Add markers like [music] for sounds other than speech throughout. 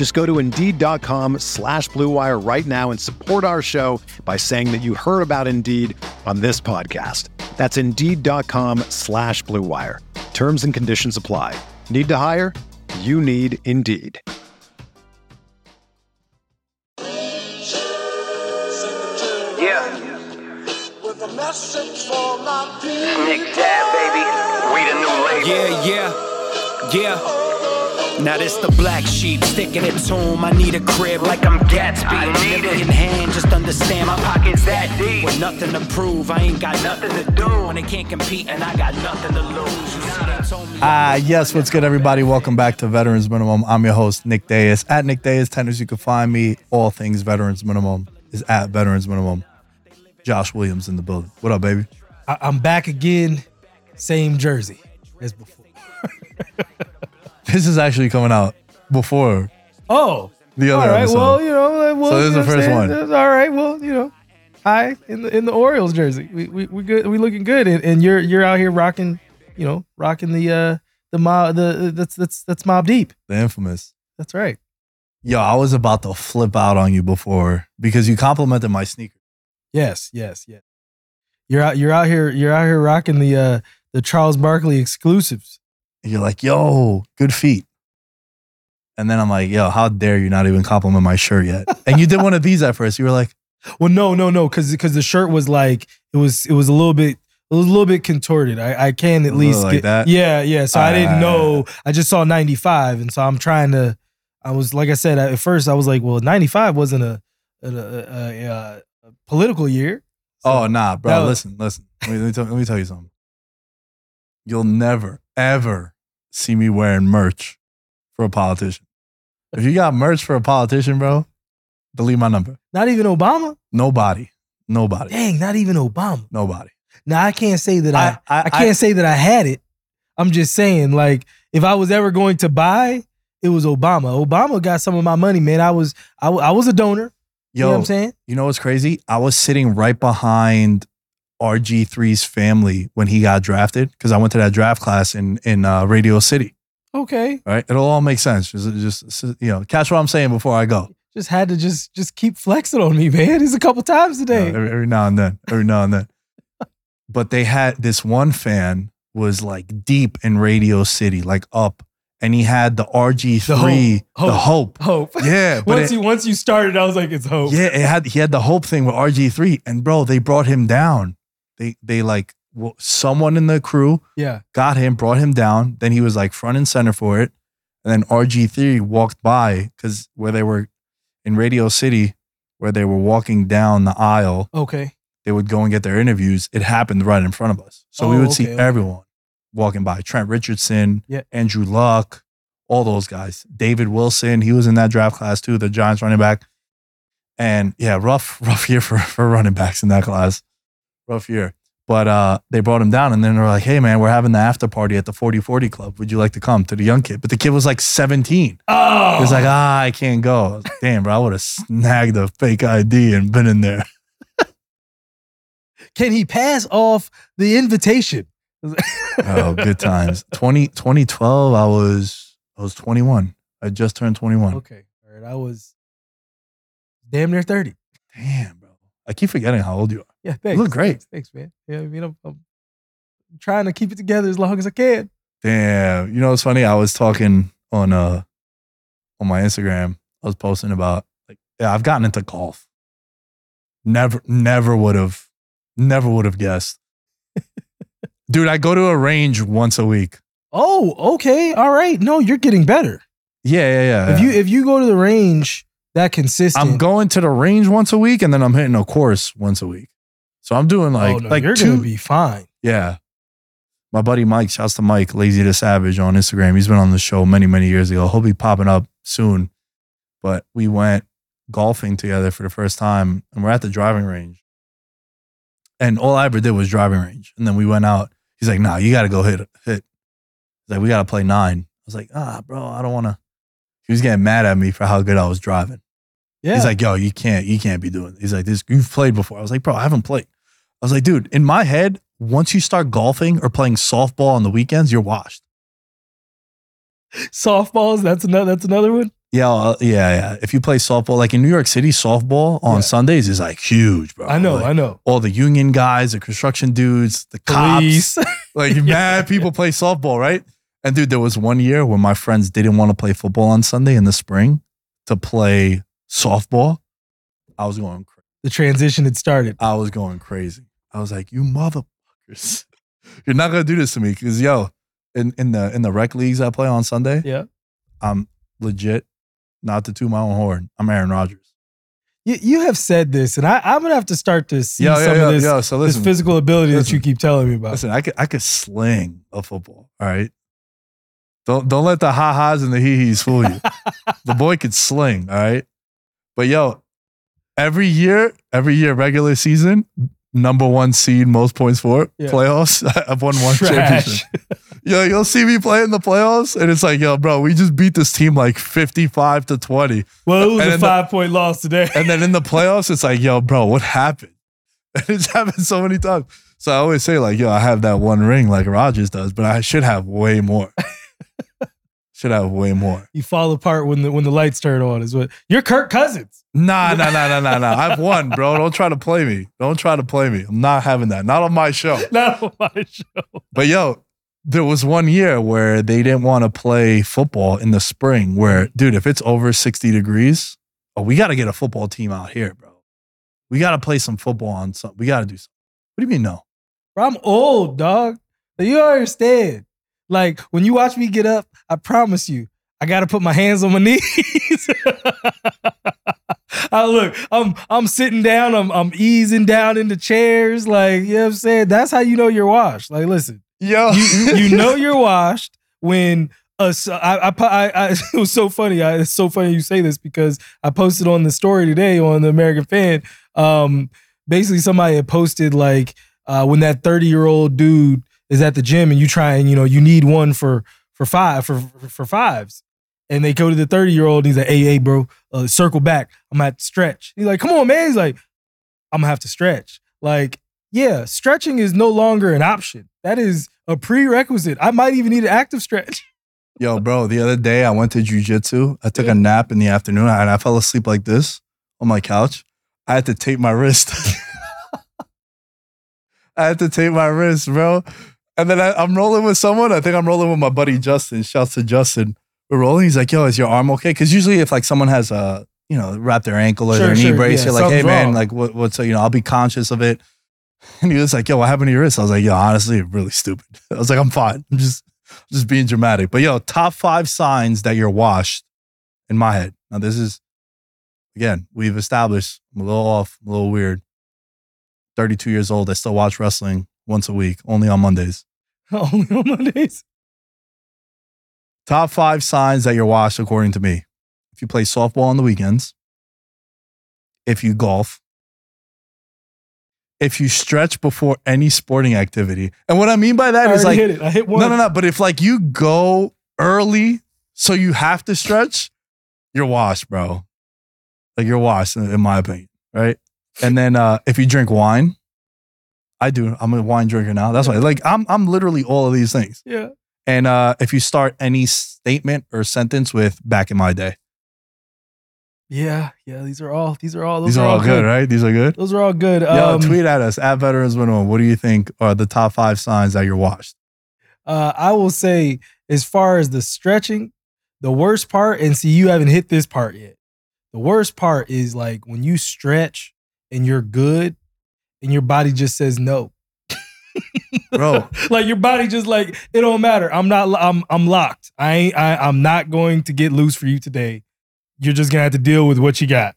Just go to Indeed.com slash BlueWire right now and support our show by saying that you heard about Indeed on this podcast. That's Indeed.com slash BlueWire. Terms and conditions apply. Need to hire? You need Indeed. Yeah. Nick Dad, baby. We the new label. Yeah, yeah, yeah. Now this the black sheep, sticking it to him. I need a crib like I'm Gatsby. I need Nigga it. in hand, just understand my Pockets that deep. With nothing to prove, I ain't got nothing to do. do. When they can't compete, and I got nothing to lose. You see, they. Ah, yes, what's good, everybody? Welcome back to Veterans Minimum. I'm your host, Nick Dais. At Nick Dais, tennis, you can find me. All things Veterans Minimum is at Veterans Minimum. Josh Williams in the building. What up, baby? I, I'm back again, same jersey as before. [laughs] This is actually coming out before Oh, the other all right. episode. Well, you know, like, well, So this is you the first I'm one. saying? All right. Well, you know, hi in the in the Orioles jersey. We we we good. We looking good, and, and you're you're out here rocking, you know, rocking the uh the mob the that's that's that's Mobb Deep. the infamous. That's right. Yo, I was about to flip out on you before because you complimented my sneaker. Yes, yes, yes. You're out. You're out here. You're out here rocking the uh the Charles Barkley exclusives. And you're like, yo, good feet. And then I'm like, yo, how dare you not even compliment my shirt yet? [laughs] And you did one of these at first. You were like, Well, no, no, no, because because the shirt was like it was it was a little bit it was a little bit contorted. I, I can at least like get that? yeah, yeah. So I didn't Ah. know. I just saw ninety five, and so I'm trying to. I was like I said at first. I was like, well, ninety five wasn't a a, a, a, a political year. So- Oh nah, bro. was- listen, listen. Let me, let, me tell, let me tell you something. You'll never, ever see me wearing merch for a politician. If you got merch for a politician, bro, delete my number. not even Obama. Nobody. Nobody. Dang, not even Obama. Nobody. Now I can't say that I I- I, I- can't I- say that I had it. I'm just saying, like, if I was ever going to buy, it was Obama. Obama got some of my money, man. I was I was a donor. you know Yo, what I'm saying? you know what's crazy? I was sitting right behind RG3's family when he got drafted because I went to that draft class in in uh, Radio City. Okay. Right? It'll all make sense. Just, just you know, catch what I'm saying before I go. Just had to just just keep flexing on me, man. It's a couple times You today. know, every, every now and then, every now and then. [laughs] But they had this one fan was like deep in Radio City, like up, and he had the RG3, hope. the hope. Hope. Yeah, but [laughs] once it- you once you started, I was like, it's hope. yeah, it had he had the hope thing with RG3, and bro, they brought him down. They they like well, someone in the crew Yeah. got him, brought him down. Then he was like front and center for it, and then RG3 walked by because where they were in Radio City, where they were walking down the aisle Okay. they would go and get their interviews, it happened right in front of us. So we Oh, would see okay, okay. everyone walking by. Trent Richardson, Yeah. Andrew Luck, all those guys. David Wilson, he was in that draft class too, the Giants running back. And yeah, rough, [laughs] rough year for, for running backs in that class. Rough year. But uh, they brought him down and then they're like, hey man, we're having the after party at the 4040 club. Would you like to come to the young kid? But the kid was like 17. Oh. He was like, ah, I can't go. I like, Damn, bro, I would have snagged a fake ID and been in there. [laughs] can he pass off the invitation? [laughs] Oh, good times. 20, 2012, I was I was 21. I just turned 21. Okay. All right. I was damn near 30. Damn, bro. I keep forgetting how old you are. Yeah. Thanks. You look great. Thanks, thanks, man. Yeah. I mean, I'm, I'm trying to keep it together as long as I can. Damn. You know it's funny? I was talking on uh on my Instagram. I was posting about like yeah, I've gotten into golf. Never never would have never would have guessed. [laughs] Dude, I go to a range once a week. Oh, okay. All right. No, you're getting better. Yeah, yeah, yeah. If you if you go to the range that consistent, I'm going to the range once a week and then I'm hitting a course once a week. So I'm doing like oh, no, like you're two gonna be fine. Yeah. My buddy Mike, shouts to Mike, Lazy to Savage on Instagram. He's been on the show many, many years ago. He'll be popping up soon. But we went golfing together for the first time and we're at the driving range. And all I ever did was driving range. And then we went out. He's like, nah, you gotta go hit hit. He's like, we gotta play nine. I was like, ah, bro, I don't wanna. He was getting mad at me for how good I was driving. Yeah. He's like, yo, you can't, you can't be doing. This. He's like, this. You've played before. I was like, bro, I haven't played. I was like, dude, in my head, once you start golfing or playing softball on the weekends, you're washed. softballs. That's another. That's another one. Yeah, uh, yeah, yeah. If you play softball, like in New York City, softball on Yeah. Sundays is like huge, bro. I know. Like, I know. all the union guys, the construction dudes, the cops, Police. [laughs] like mad people play softball, right? And dude, there was one year where my friends didn't want to play football on Sunday in the spring to play softball. I was going crazy. the transition had started. I was going crazy. I was like, you motherfuckers. [laughs] You're not gonna do this to me. Cause yo, in, in the in the rec leagues I play on Sunday, Yeah. I'm legit, not to toot my own horn. I'm Aaron Rodgers. You, you have said this, and I, I'm gonna have to start to see Yo, some yo, yo, of this, yo. So this physical ability that you keep telling me about. listen, I could I could sling a football. All right. Don't don't let the ha ha's and the hee hees fool you. [laughs] the boy could sling, all right. But yo, every year, every year, regular season, number one seed, most points for Yeah. playoffs. [laughs] I've won one Trash. championship. Yo, you'll see me play in the playoffs, and it's like, yo, bro, we just beat this team like 55 to 20. Well, it was And a five point loss today. And then in the playoffs, it's like, yo, bro, what happened? [laughs] And it's happened so many times. So I always say, like, yo, I have that one ring like Rodgers does, but I should have way more. [laughs] should have way more. You fall apart when the when the lights turn on. Is what you're Kirk Cousins. Nah, nah, nah, nah, nah, nah. I've won, bro. Don't try to play me. Don't try to play me. I'm not having that. Not on my show. [laughs] Not on my show. But yo, there was one year where they didn't want to play football in the spring. Where, dude, if it's over 60 degrees, oh, we got to get a football team out here, bro. We got to play some football on something. We got to do something. What do you mean, no? Bro, I'm old, dog. You don't understand. Like when you watch me get up, I promise you, I gotta put my hands on my [laughs] knees. I look, I'm I'm sitting down, I'm I'm easing down into chairs. Like, you know what I'm saying? That's how you know you're washed. Like, listen, Yo, you, you [laughs] know you're washed when uh, so I, I, I, I, [laughs] it was so funny. I, it's so funny you say this because I posted on the story today on the American Fan. Um, basically, somebody had posted like uh, when that 30 year old dude is at the gym and you try and you know you need one for for five for for fives, and they go to the 30 year old. He's like, "Hey, hey, bro, uh, circle back. I'm gonna have to stretch." He's like, "Come on, man." He's like, "I'm gonna have to stretch." Like, yeah, stretching is no longer an option. That is a prerequisite. I might even need an active stretch. [laughs] yo, bro. The other day I went to jujitsu. I took a nap in the afternoon and I fell asleep like this on my couch. I had to tape my wrist. [laughs] I had to tape my wrist, bro. And then I, I'm rolling with someone. I think I'm rolling with my buddy Justin. Shouts to Justin. We're rolling. He's like, "Yo, is your arm okay?" Because usually, if like someone has a, you know, wrap their ankle or Sure, their knee sure, brace, yeah, you're like, "Hey, man, wrong. like, what, what's, you know, I'll be conscious of it." [laughs] And he was like, "Yo, what happened to your wrist?" I was like, "Yo, honestly, really stupid." [laughs] I was like, "I'm fine. I'm just, just being dramatic." But yo, top five signs that you're washed in my head. Now, this is again, we've established I'm a little off, I'm a little weird. 32 years old. I still watch wrestling once a week, only on Mondays. [laughs] Only on Mondays. Top five signs that you're washed, according to me. If you play softball on the weekends, if you golf, if you stretch before any sporting activity. And what I mean by that I is like, hit it. I hit one. no, no, no. But if like you go early, so you have to stretch, you're washed, bro. Like you're washed, in, in my opinion, right? And then uh, if you drink wine, I do. I'm a wine drinker now. That's why. Like I'm, I'm literally all of these things. Yeah. And uh, if you start any statement or sentence with "back in my day," Yeah. Yeah. These are all. These are all. Those these are all good, right? These are good. Those are all good. Yo, Um, tweet at us at Veterans Minimum. What do you think are the top five signs that you're washed? Uh, I will say, as far as the stretching, the worst part, and see, you haven't hit this part yet. The worst part is like when you stretch and you're good, and your body just says no. [laughs] bro. like your body just like it don't matter. I'm not. I'm I'm locked. I ain't. I, I'm not going to get loose for you today. You're just gonna have to deal with what you got.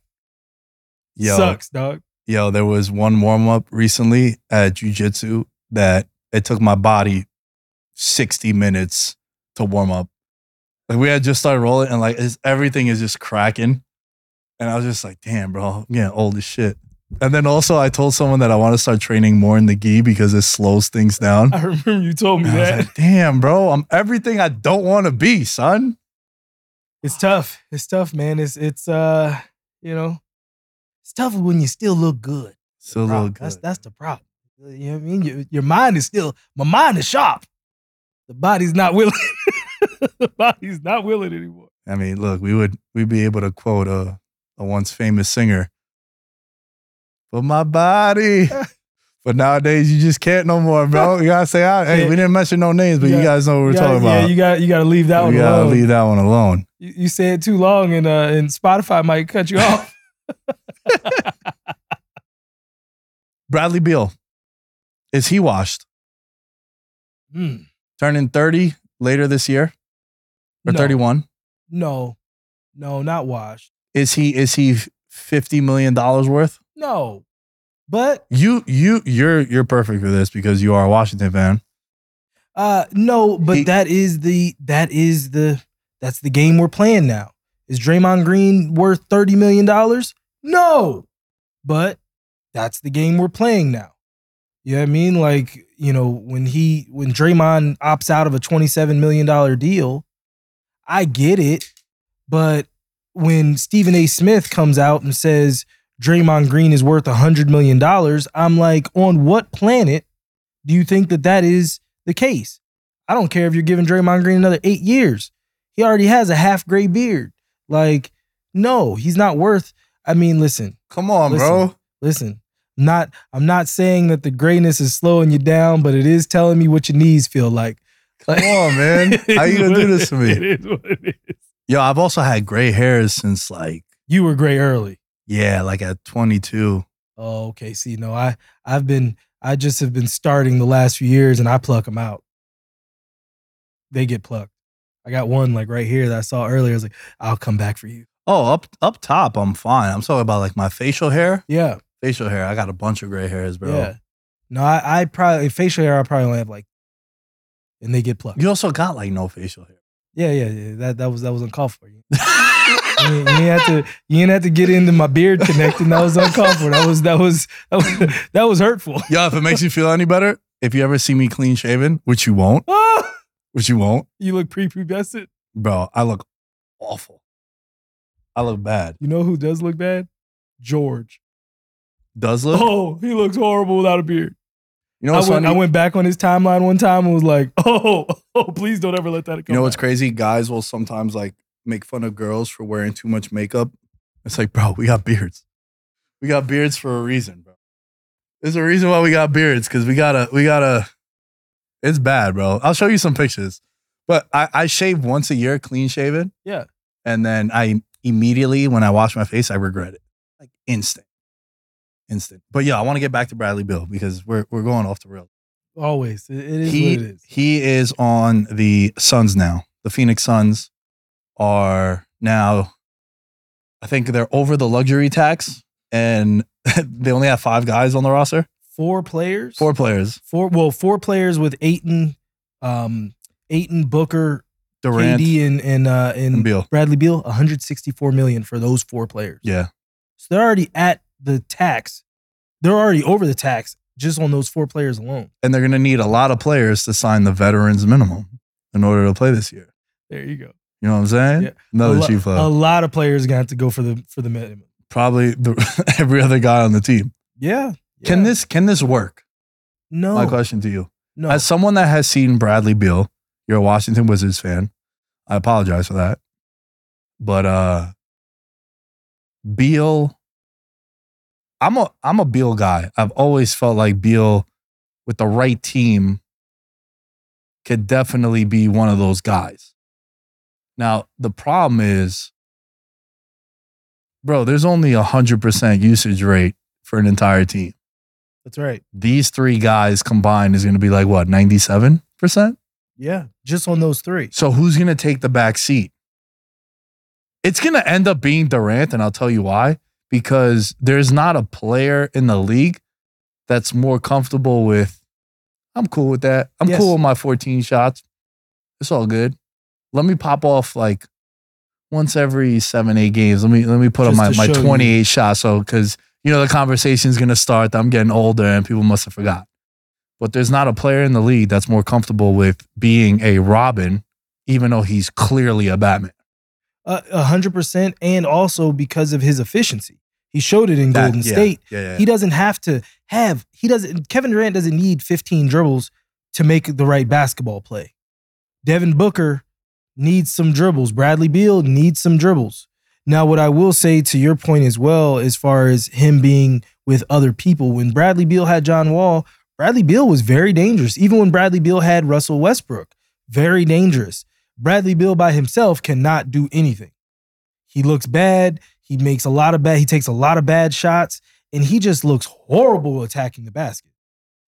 Yo, Sucks, dog. yo, there was one warm up recently at jujitsu that it took my body 60 minutes to warm up. Like we had just started rolling and like everything is just cracking. And I was just like, damn, bro, I'm getting old as shit. And then also I told someone that I want to start training more in the gi because it slows things down. I remember you told me And I was that. like, damn, bro, I'm everything I don't want to be, son. It's tough. It's tough, man. It's it's uh, you know, it's tough when you still look good. Still a little Problem. good. That's that's the problem. You know what I mean? Your, your mind is still my mind is sharp. The body's not willing. [laughs] the body's not willing anymore. I mean, look, we would we'd be able to quote a, a once famous singer. For my body. [laughs] but nowadays you just can't no more, bro. You gotta say out. Hey, we didn't mention no names, but You you, gotta- guys know what we're You gotta- talking yeah, about. you got you got to leave that we one gotta alone. leave that one alone. You, you say it too long, and uh, and Spotify might cut you off. [laughs] [laughs] Bradley Beal. Is he washed? Hmm. Turning 30 later this year? Or No. 31? No, no, not washed. Is he is he 50 million dollars worth? No, but You you you're you're perfect for this because you are a Washington fan. uh, no, but He- that is the that is the that's the game we're playing now. Is Draymond Green worth thirty million dollars? No, but that's the game we're playing now. You know what I mean? Like you know when he when Draymond opts out of a twenty seven million dollar deal, I get it, but when Stephen A. Smith comes out and says Draymond Green is worth a hundred million dollars, I'm like, on what planet do you think that that is the case? I don't care if you're giving Draymond Green another eight years. He already has a half gray beard. Like, no, he's not worth. I mean, listen, Come on, Listen. bro. listen. Not, I'm not saying that the grayness is slowing you down, but it is telling me what your knees feel like. Come on, man. [laughs] How you gonna do this to me? is what it is. Yo, I've also had gray hairs since like, You were gray early. Yeah, like at 22. Oh, okay. See, no, I I've been I just have been starting the last few years and I pluck them out. They get plucked. I got one like right here that I saw earlier. I was like, I'll come back for you. Oh, up up top, I'm fine. I'm talking about like my facial hair. Yeah. Facial hair, I got a bunch of gray hairs, bro. Yeah. No, I, I probably facial hair I probably only have like and they get plucked. You also got like no facial hair. Yeah, yeah, yeah. That that was that was uncalled for. You, [laughs] you, didn't have to you have to get into my beard connecting. That was uncomfortable. That was that was that was, that was hurtful. Yo, if it makes you feel any better, if you ever see me clean shaven, which you won't, [laughs] which you won't, you look prepubescent. bro, I look awful. I look bad. You know who does look bad? George. Does look? Oh, he looks horrible without a beard. you know I what's went, funny? I went back on his timeline one time and was like, [laughs] oh, oh, please don't ever let that come you know what's crazy? Guys will sometimes like make fun of girls for wearing too much makeup. It's like, bro, we got beards. We got beards for a reason, bro. There's a reason why we got beards because we gotta, we gotta. It's bad, bro. I'll show you some pictures. But I, I shave once a year, clean shaven. Yeah. And then I immediately, when I wash my face, I regret it. Like instant. Instant. But yeah, I want to get back to Bradley Beal because we're we're going off the rails. Always. It, is He what it is. he is on the Suns now. The Phoenix Suns are now, I think they're over the luxury tax, and [laughs] they only have five guys on the roster. Four players. Four players: Four. Well, four players with Ayton, um, Ayton Booker, Durant KD, and and uh, and, and Beal. Bradley Beal. 164 million for those four players. Yeah, So they're already at the tax. They're already over the tax just on those four players alone. and they're going to need a lot of players to sign the veterans minimum in order to play this year. There you go. You know what I'm saying? Yeah. Another a, lo- cheap a lot of players are gonna have to go for the for the minimum. Probably the, [laughs] every other guy on the team. Yeah. Can this can this work? No. My question to you. no. As someone that has seen Bradley Beal, you're a Washington Wizards fan. I apologize for that. But uh Beal I'm a I'm a Beal guy. I've always felt like Beal with the right team could definitely be one of those guys. Now, the problem is bro, there's only a 100% usage rate for an entire team. That's right. These three guys combined is going to be like what, 97%? Yeah, just on those three. So who's going to take the back seat? It's going to end up being Durant, and I'll tell you why. Because there's not a player in the league that's more comfortable with, I'm cool with that. I'm Yes. cool with my 14 shots. It's all good. Let me pop off like once every seven, eight games. Let me let me put Just on my, my show you. 28 shots. So because you know the conversation's gonna start that I'm getting older and people must have forgot. But there's not a player in the league that's more comfortable with being a Robin, even though he's clearly a Batman. Uh, A hundred percent, and also because of his efficiency, he showed it in That- Golden yeah, State. Yeah, yeah. He doesn't have to have. He doesn't. Kevin Durant doesn't need 15 dribbles to make the right basketball play. Devin Booker needs some dribbles. Bradley Beal needs some dribbles. Now, what I will say to your point as well, as far as him being with other people, when Bradley Beal had John Wall, Bradley Beal was very dangerous. Even when Bradley Beal had Russell Westbrook, very dangerous. Bradley Beal by himself cannot do anything. He looks bad. He makes a lot of bad. He takes a lot of bad shots, and he just looks horrible attacking the basket.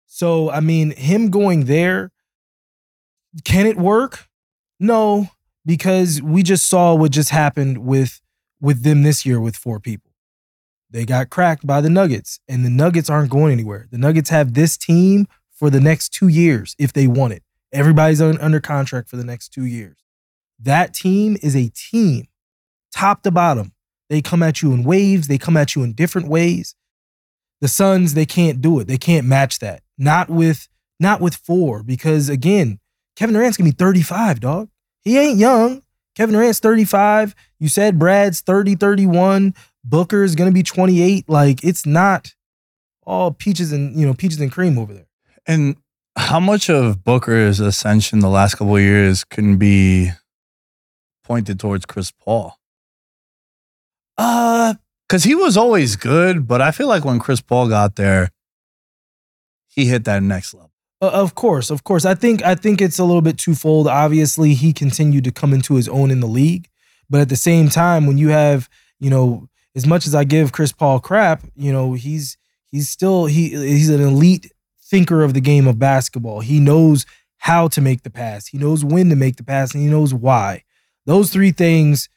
So, I mean, him going there, can it work? No, because we just saw what just happened with with them this year with four people. They got cracked by the Nuggets, and the Nuggets aren't going anywhere. The Nuggets have this team for the next two years if they want it. Everybody's un- under contract for the next two years. That team is a team, top to bottom. They come at you in waves, they come at you in different ways. The Suns, they can't do it. They can't match that. Not with not with four, because again, Kevin Durant's gonna be 35, dog. He ain't young. Kevin Durant's 35. You said Brad's 30, 31. Booker's gonna be 28. Like it's not all peaches and you know, peaches and cream over there. And how much of Booker's ascension the last couple of years can be pointed towards Chris Paul? Uh Because he was always good, but I feel like when Chris Paul got there, he hit that next level. Uh, of course, of course. I think I think it's a little bit twofold. Obviously, he continued to come into his own in the league, but at the same time, when you have, you know, as much as I give Chris Paul crap, you know, he's he's still he he's an elite thinker of the game of basketball. He knows how to make the pass. He knows when to make the pass and he knows why. Those three things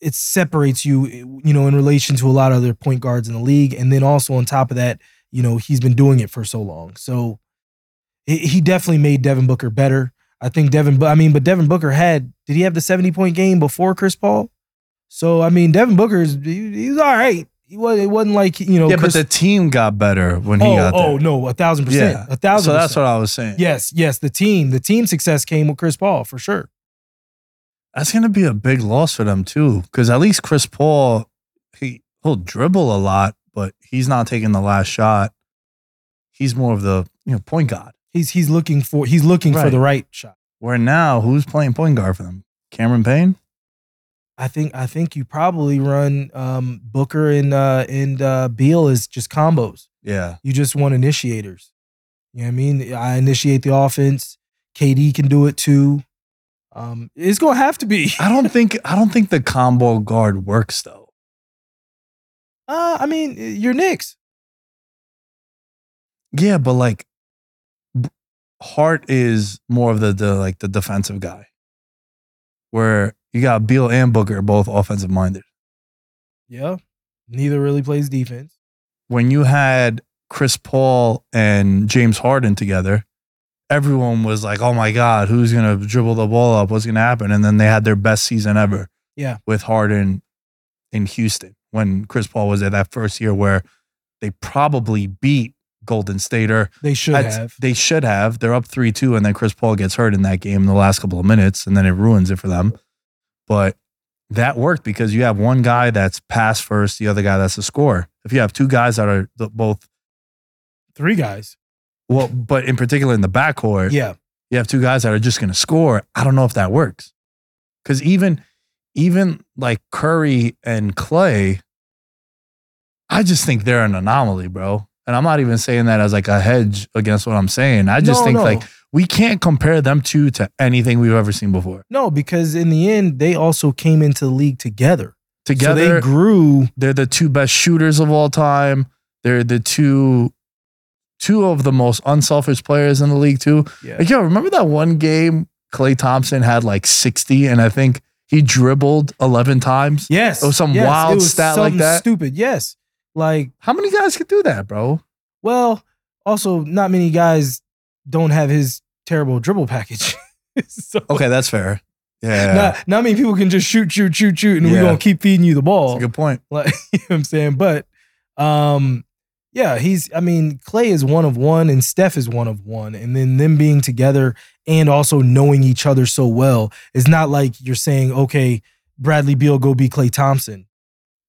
it separates you, you know, in relation to a lot of other point guards in the league and then also on top of that, you know, he's been doing it for so long. So he definitely made Devin Booker better. I think Devin, I mean, but Devin Booker had, did he have the 70 point game before Chris Paul? So, I mean, Devin Booker's, he, he was all right. He was, it wasn't like, you know, yeah, Chris, but the team got better when he oh, got there. oh, no, a thousand percent. Yeah. A thousand So that's percent. what I was saying. Yes, yes, the team, the team success came with Chris Paul for sure. That's going to be a big loss for them too, because at least Chris Paul, he he'll dribble a lot, but he's not taking the last shot. He's more of the you know point guard. He's he's looking for he's looking for Right. the right shot. Where now, who's playing point guard for them? Cameron Payne. I think I think you probably run um, Booker and uh, and uh, Beal as just combos. Yeah, You just want initiators. You know what I mean? I initiate the offense. KD can do it too. Um, it's gonna have to be. [laughs] I don't think I don't think the combo guard works though. Uh, I mean, you're Knicks. Yeah, but like Hart is more of the, the like the defensive guy. Where you got Beal and Booker both offensive minded. Yeah. Neither really plays defense. When you had Chris Paul and James Harden together, everyone was like, "Oh my God, who's gonna dribble the ball up? What's gonna happen?" And then they had their best season ever. Yeah. with Harden in Houston when Chris Paul was there that first year, where they probably beat Golden State or They should That's- have. They should have. They're up 3 2, and then Chris Paul gets hurt in that game in the last couple of minutes, and then it ruins it for them. But that worked because you have one guy that's pass first, the other guy that's a scorer. If you have two guys that are the, both, Three guys. well, but in particular in the backcourt, Yeah. you have two guys that are just going to score. I don't know if that works. Because even, even like Curry and Klay, I just think they're an anomaly, bro. And I'm not even saying that as like a hedge against what I'm saying. I just No, think no. like we can't compare them two to anything we've ever seen before. No, because in the end, they also came into the league together. Together, So they grew. they're the two best shooters of all time. They're the two two of the most unselfish players in the league too. Yeah. Like, yo, remember that one game Klay Thompson had like 60 and I think he dribbled 11 times? Yes. It was some yes, wild stat like that. Stupid. Yes. Like, How many guys could do that, bro? well, also not many guys don't have his terrible dribble package. [laughs] so, Okay, that's fair. Yeah. Not, not many people can just shoot, shoot, shoot, shoot, and Yeah. we're gonna keep feeding you the ball. That's a good point. Like [laughs] you know what I'm saying? But um yeah, he's I mean, Klay is one of one and Steph is one of one. And then them being together and also knowing each other so well, it's not like you're saying, okay, Bradley Beal go be Klay Thompson.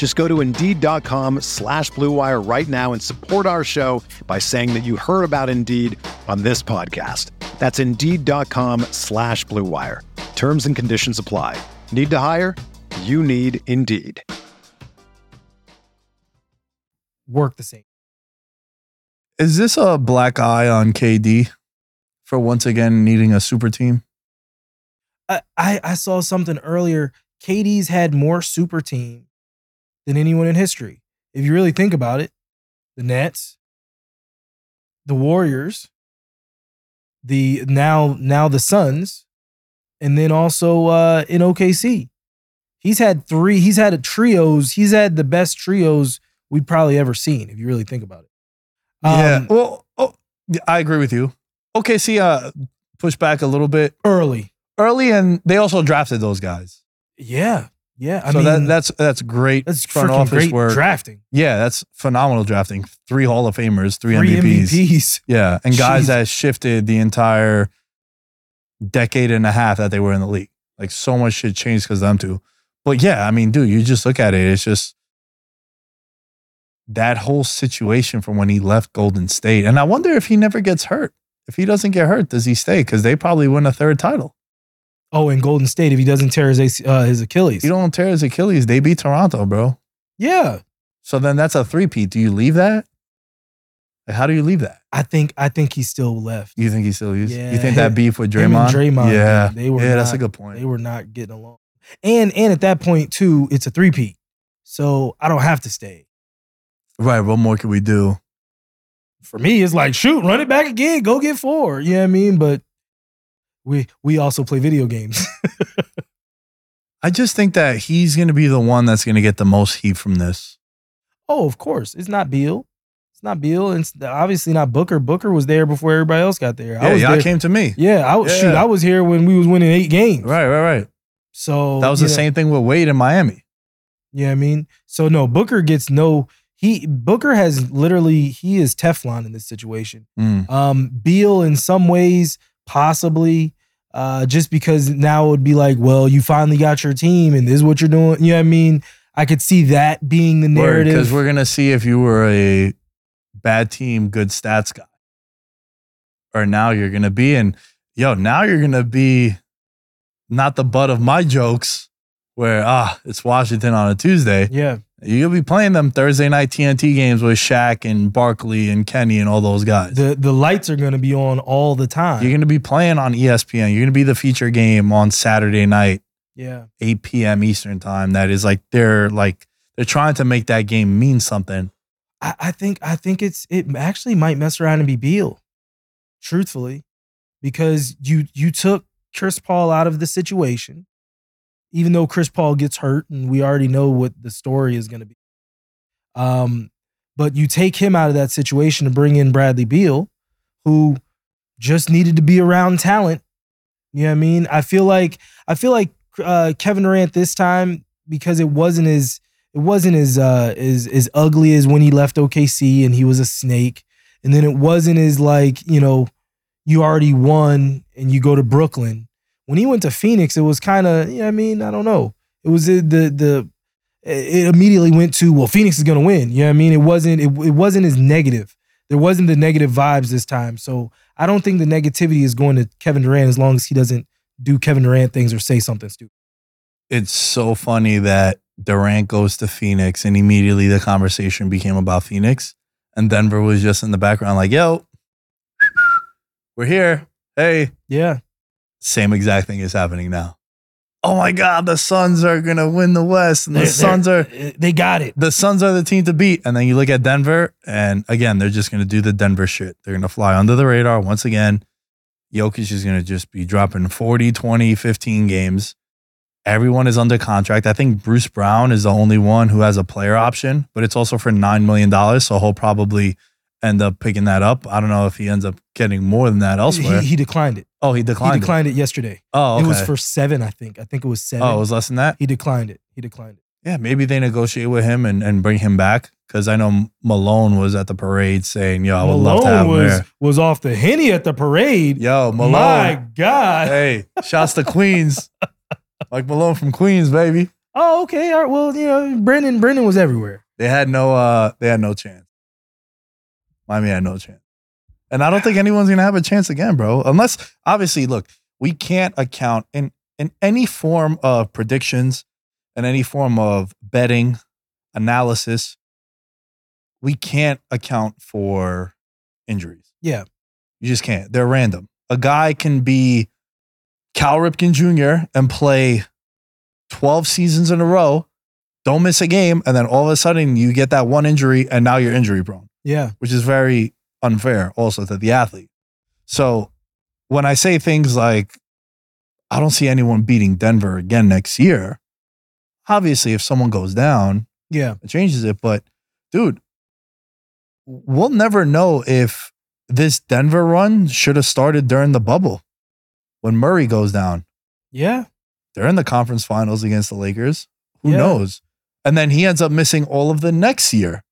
Just go to Indeed.com slash Blue Wire right now and support our show by saying that you heard about Indeed on this podcast. That's Indeed.com slash Blue Wire. Terms and conditions apply. Need to hire? You need Indeed. work the same. Is this a black eye on KD for once again needing a super team? I, I, I saw something earlier. KD's had more super team than anyone in history. If you really think about it, the Nets, the Warriors, the now now the Suns, and then also uh, in OKC. He's had three. He's had a trios. He's had the best trios we'd probably ever seen. If you really think about it. yeah. Um, Well, oh, I agree with you. See, uh, push back a little bit early. early, and they also drafted those guys. Yeah, yeah. I so mean, that that's that's great that's front office great work. drafting. Yeah, that's phenomenal drafting. Three Hall of Famers, three, Three MVPs. MVPs. Yeah, and guys Jeez. that shifted the entire decade and a half that they were in the league. Like so much shit changed because of them two. But yeah, I mean, dude, you just look at it. It's just that whole situation from when he left Golden State. And I wonder if he never gets hurt. If he doesn't get hurt, does he stay? Because they probably win a third title. Oh, in Golden State, if he doesn't tear his uh, his Achilles. You don't tear his Achilles, they beat Toronto, bro. yeah, So then that's a three-peat. Do you leave that? Like, how do you leave that? I think I think he still left. You think he still leaves? Yeah, you think that beef with Draymond? Draymond, yeah, they were Yeah, that's a good point. They were not getting along, and and at that point too, it's a three peat. So I don't have to stay. Right. What more can we do? For me, it's like shoot, run it back again, go get four. You know what I mean? But we we also play video games. [laughs] I just think that he's going to be the one that's going to get the most heat from this. oh, of course, it's not Beal. It's not Beal. and It's obviously not Booker. Booker was there before everybody else got there. Yeah, I was y'all there. came to me. Yeah, I was shoot. I was here when we was winning eight games. Right, right, right. So That was the know- same thing with Wade in Miami. You know what I mean? So no, Booker gets no. He Booker has literally he is Teflon in this situation. Mm. Um, Beal in some ways possibly, uh, just because now it would be like, well, you finally got your team and this is what you're doing. You know what I mean? I could see that being the narrative. Because we're going to see if you were a bad team, good stats guy. Or now you're going to be, and yo, now you're going to be not the butt of my jokes where, ah, it's Washington on a Tuesday. yeah, You'll be playing them Thursday night TNT games with Shaq and Barkley and Kenny and all those guys. the the lights are going to be on all the time. You're going to be playing on ESPN. You're going to be the feature game on Saturday night, yeah, 8 p.m. Eastern time. That is like they're like they're trying to make that game mean something. I, I think I think it's it actually might mess around and be Beal, truthfully, because you you took Chris Paul out of the situation, even though Chris Paul gets hurt and we already know what the story is going to be. Um, but you take him out of that situation to bring in Bradley Beal, who just needed to be around talent You know what I mean? I feel like I feel like uh, Kevin Durant this time because it wasn't as it wasn't as uh as as ugly as when he left OKC and he was a snake, and then it wasn't as like you know you already won and you go to Brooklyn. When he went to Phoenix, it was kind of you know I mean I don't know. It was the the the it immediately went to well Phoenix is gonna win. You know what I mean? It wasn't it, it wasn't as negative. There wasn't the negative vibes this time. So I don't think the negativity is going to Kevin Durant as long as he doesn't do Kevin Durant things or say something stupid. It's so funny that Durant goes to Phoenix and immediately the conversation became about Phoenix. And Denver was just in the background, like, yo, we're here. Hey. Yeah. Same exact thing is happening now. Oh my God, the Suns are gonna win the West. And the They're- [laughs] Suns are they're- got it. the Suns are the team to beat. And then you look at Denver, and again, they're just going to do the Denver shit. They're going to fly under the radar once again. Jokic is going to just be dropping 40, 20, 15 games. Everyone is under contract. I think Bruce Brown is the only one who has a player option, but it's also for $9 million. So he'll probably end up picking that up. I don't know if he ends up getting more than that elsewhere. He, he declined it. oh, he declined. he it. declined it, yesterday. Oh, okay. It was for seven, I think. I think it was seven. oh, it was less than that? he declined it. He declined it. Yeah, maybe they negotiate with him and, and bring him back. Because I know Malone was at the parade saying, yo, I would love to have him was there. was off the henny at the parade. Yo, Malone. My God. Hey, shouts to Queens. [laughs] like Malone from Queens, baby. Oh, okay. All right. Well, you know, Brendan Brendan was everywhere. They had no uh they had no chance. Miami had no chance. And I don't think anyone's gonna have a chance again, bro. Unless obviously, look, we can't account in in any form of predictions and any form of betting analysis. We can't account for injuries. Yeah. You just can't. They're random. A guy can be Cal Ripken Jr. and play 12 seasons in a row, don't miss a game, and then all of a sudden you get that one injury and now you're injury prone, Yeah. which is very unfair also to the athlete. So when I say things like, I don't see anyone beating Denver again next year, obviously if someone goes down, Yeah. it changes it. But dude, we'll never know if this Denver run should have started during the bubble when Murray goes down. Yeah. They're in the conference finals against the Lakers. Who Yeah. knows? And then he ends up missing all of the next year.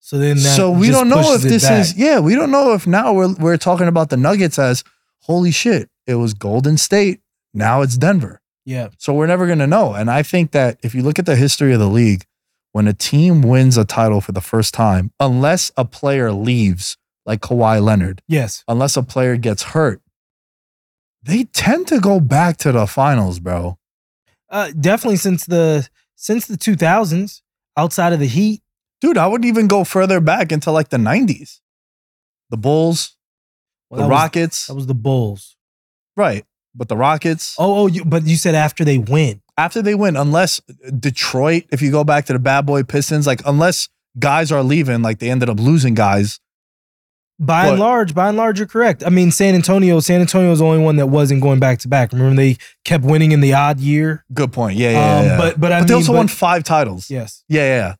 So then that so we don't know if this back. is yeah, we don't know if now we're we're talking about the Nuggets as holy shit, it was Golden State, now it's Denver. Yeah. So we're never going to know. And I think that if you look at the history of the league, when a team wins a title for the first time, unless a player leaves, like Kawhi Leonard, Yes. unless a player gets hurt, they tend to go back to the finals, bro. Uh, definitely since the since the 2000s, outside of the Heat. Dude, I would even go further back into like the 90s. The Bulls, Well, the that was- Rockets. that was the Bulls. right. But the Rockets, Oh, oh, you, but you said after they win. after they win, unless Detroit, if you go back to the bad boy Pistons, like unless guys are leaving, like they ended up losing guys. By and large, by and large, you're correct. I mean, San Antonio, San Antonio was the only one that wasn't going back to back. Remember, they kept winning in the odd year. Good point. Yeah, yeah, Um, yeah. but- but I they mean, also but- won five titles. Yes, Yeah, yeah, yeah.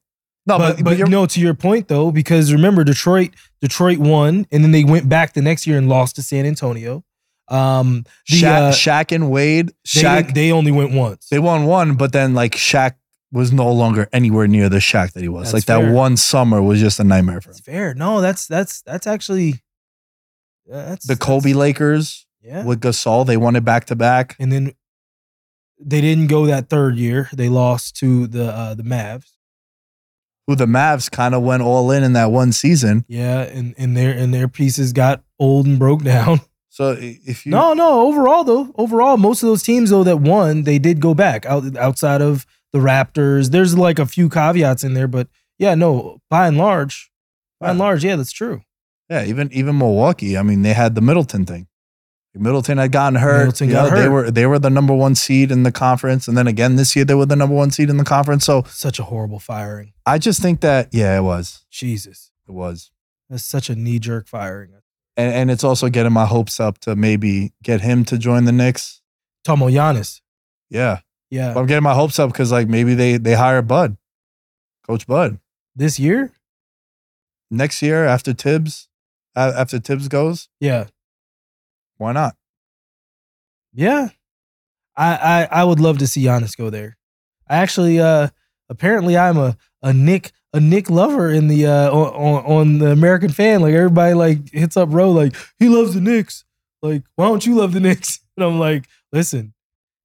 No, but but, but, you're, no, to your point though, because remember, Detroit, Detroit won, and then they went back the next year and lost to San Antonio. Um, the, Shaq, uh, Shaq and Wade. they, Shaq, didn't- they only went once. they won one, but then like Shaq was no longer anywhere near the Shaq that he was. That's like fair. that one summer was just a nightmare for him. That's fair. No, that's that's that's actually that's The Kobe that's- Lakers Yeah, with Gasol, they won it back to back. and then they didn't go that third year. They lost to the uh, the Mavs. Who the Mavs kind of went all in in that one season. Yeah, and and their and their pieces got old and broke [laughs] down. So if you No, no. Overall, though, overall, most of those teams though that won, they did go back out outside of the Raptors. There's like a few caveats in there, but yeah, no. By and large, by and large, yeah, that's true. Yeah, even even Milwaukee. I mean, they had the Middleton thing. Middleton had gotten hurt. Middleton You got know, They were they were the number one seed in the conference, and then again this year they were the number one seed in the conference. So Such a horrible firing. I just think that yeah, it was Jesus, it was, that's such a knee jerk firing. and and it's also getting my hopes up to maybe get him to join the Knicks. Tomo Giannis. Yeah, Yeah, I'm getting my hopes up because like maybe they they hire Bud, Coach Bud this year. next year after Thibs, after Thibs goes. Yeah, Why not? Yeah. I, I I would love to see Giannis go there. I actually uh apparently I'm a a Nick a Nick lover in the uh on, on, the American fan. Like everybody like hits up Roe like he loves the Knicks. Like, why don't you love the Knicks? [laughs] And I'm like, listen,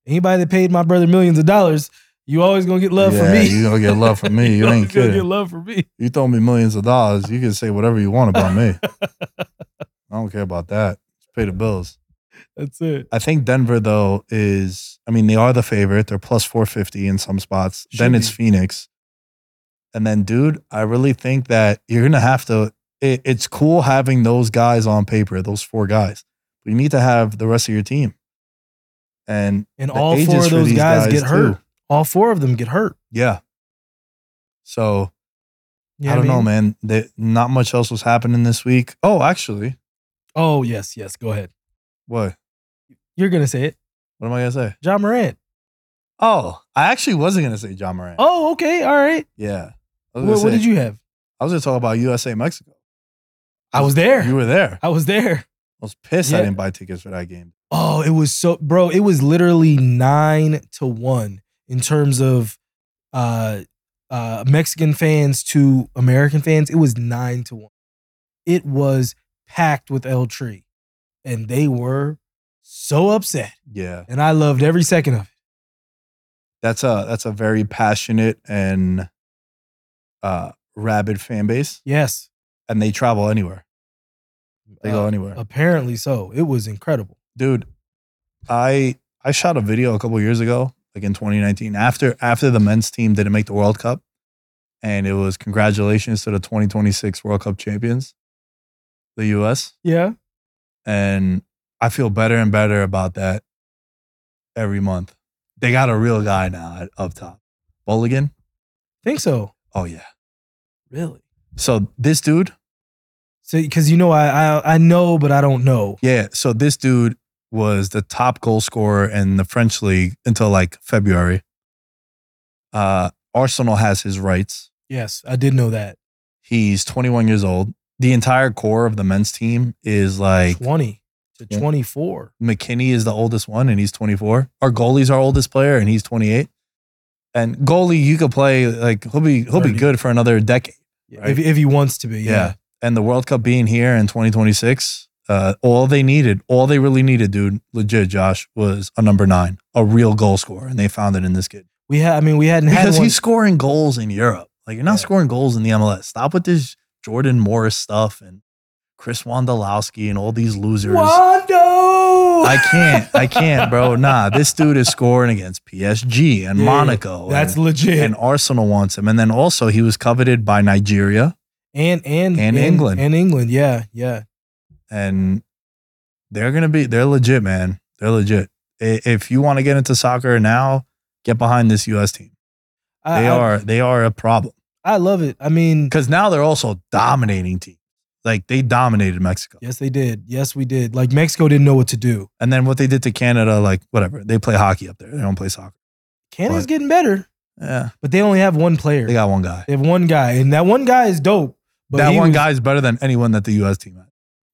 anybody that paid my brother millions of dollars, you always gonna get love yeah, from me. You gonna get love from me. You [laughs] always ain't gonna kidding. get love from me. You throw me millions of dollars, you can say whatever you want about me. [laughs] I don't care about that. Pay the bills. That's it. I think Denver though is I mean they are the favorite. They're plus 450 in some spots. Should then it's. Phoenix. And then dude, I really think that you're going to have to it, it's cool having those guys on paper, those four guys. But you need to have the rest of your team. And And all four of those these guys, get too. hurt. All four of them get hurt. Yeah. So You I don't know, mean? man. They, not much else was happening this week. Oh, actually, Oh yes, yes. Go ahead. what? You're gonna say it, What am I gonna say? Ja Morant. Oh, I actually wasn't gonna say Ja Morant. Oh, okay, all right. yeah. What, what say- did you have? I was gonna talk about USA Mexico. I was there. You were there. I was there. I was pissed I didn't buy tickets for that game. Oh, it was so, bro. It was literally nine to one in terms of uh, uh, Mexican fans to American fans. It was nine to one. It was packed with El Tri, and they were so upset. Yeah. And I loved every second of it. That's a that's a very passionate and uh rabid fan base. Yes, And they travel anywhere. They go Uh, anywhere. Apparently so. It was incredible. Dude, I I shot a video a couple years ago, like in 2019, after after the men's team didn't make the World Cup. And it was congratulations to the 2026 World Cup champions, the US. Yeah. and I feel better and better about that every month. They got a real guy now at, up top, Balogun. Think so. Oh yeah. Really? So this dude, So, because you know, I, I I know, but I don't know. yeah. So this dude was the top goal scorer in the French league until like February. Uh, Arsenal has his rights. Yes, I did know that. He's 21 years old. The entire core of the men's team is like 20 to Yeah. 24. McKennie is the oldest one and he's 24. Our goalie's our oldest player and he's 28. And goalie, you could play like he'll be he'll be good for another decade. Right. If, if he wants to be, yeah. Yeah. And the World Cup being here in 2026, uh, all they needed, all they really needed, dude, legit, Josh, was a number nine, a real goal scorer, and they found it in this kid We had, I mean, we hadn't because had one. he's scoring goals in Europe. Like you're not Yeah. scoring goals in the MLS. Stop with this Jordan Morris stuff and Chris Wondolowski and all these losers. Wondo! I can't. I can't, bro. [laughs] Nah, this dude is scoring against PSG and Yeah, Monaco. That's and, legit. and Arsenal wants him. And then also he was coveted by Nigeria and, and, and England. And England. Yeah. Yeah. and they're gonna be they're legit, man. They're legit. If you want to get into soccer now, get behind this US team. I, They I- are they are a problem. I love it. I mean, Because now they're also dominating teams. Like they dominated Mexico. yes, they did. Yes, we did. Like Mexico didn't know what to do. And then what they did to Canada, like whatever. They play hockey up there. They don't play soccer. Canada's What? getting better, Yeah. but they only have one player. They got one guy. They have one guy, and that one guy is dope. But that one was- guy is better than anyone that the US team had.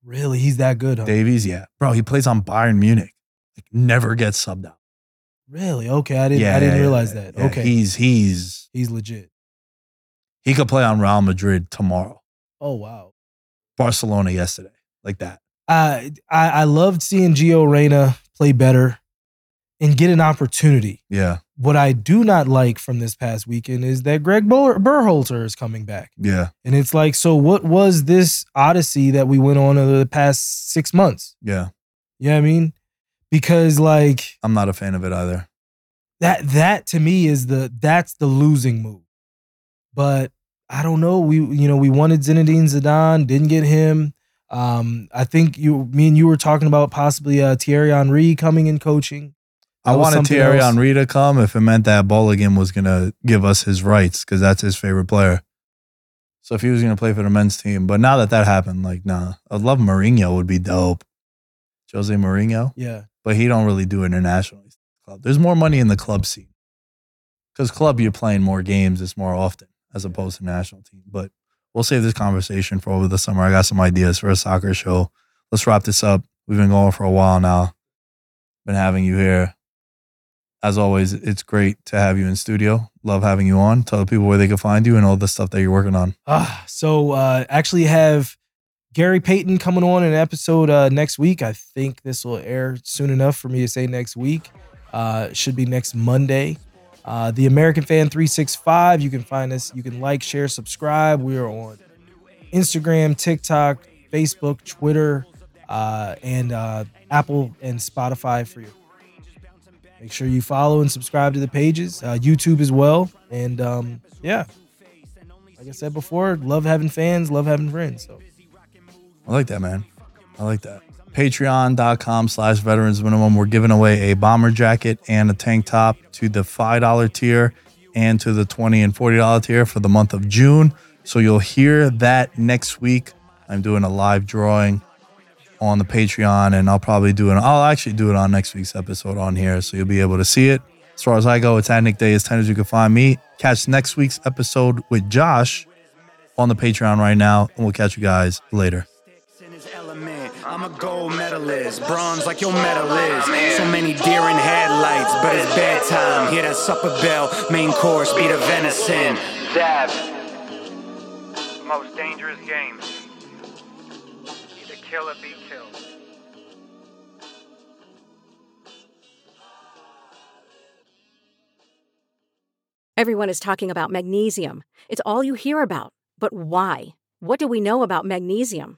really, he's that good. Huh? Davies, yeah. Bro, he plays on Bayern Munich. Like never gets subbed out. Really? Okay, I didn't. yeah, I didn't yeah, realize yeah, that. Okay, He's he's he's legit. He could play on Real Madrid tomorrow. Oh wow. Barcelona yesterday. Like that. I I, I loved seeing Gio Reyna play better and get an opportunity. Yeah. What I do not like from this past weekend is that Greg Ber- Berhalter is coming back, Yeah. and it's like, so what was this odyssey that we went on over the past six months? Yeah. You know what I mean? Because like I'm not a fan of it either. that that to me is the that's the losing move. But I don't know. We you know we wanted Zinedine Zidane, didn't get him. Um, I think you, me and you were talking about possibly uh, Thierry Henry coming and coaching. I That was wanted Thierry else. Henry to come if it meant that Balogun was gonna give us his rights because that's his favorite player. So if he was gonna play for the men's team, but now that that happened, like nah, I'd love Mourinho would be dope. Jose Mourinho, Yeah, but he don't really do internationally. Club, there's more money in the club scene because club you're playing more games, it's more often as opposed to national team. But we'll save this conversation for over the summer. I got some ideas for a soccer show. Let's wrap this up. We've been going for a while now. been having you here. As always, it's great to have you in studio. Love having you on. Tell the people where they can find you and all the stuff that you're working on. Ah, so uh, actually have Gary Payton coming on an episode uh, next week. I think this will air soon enough for me to say next week. Uh, should be next Monday. Uh, the American Fan 365. You can find us. You can like, share, subscribe. We are on Instagram, TikTok, Facebook, Twitter, uh, and uh, Apple and Spotify for you. Make sure you follow and subscribe to the pages, uh, YouTube as well. And um, yeah, like I said before, love having fans, love having friends. So I like that, man. I like that. Patreon.com slash veterans minimum. We're giving away a bomber jacket and a tank top to the $5 tier and to the 20 and $40 tier for the month of June. So you'll hear that next week. I'm doing a live drawing on the Patreon, and I'll probably do it. I'll actually do it on next week's episode on here, so you'll be able to see it. As far as I go, it's at Nick Dais 10 as you can find me. Catch next week's episode with Josh on the Patreon right now, and we'll catch you guys later. In his element. I'm a gold medalist, bronze like your medal is. So many deer in headlights, but it's bedtime. Hear that supper bell, main course be the venison. Dab. Most dangerous game. Either kill or be killed. Everyone is talking about magnesium. It's all you hear about. But why? What do we know about magnesium?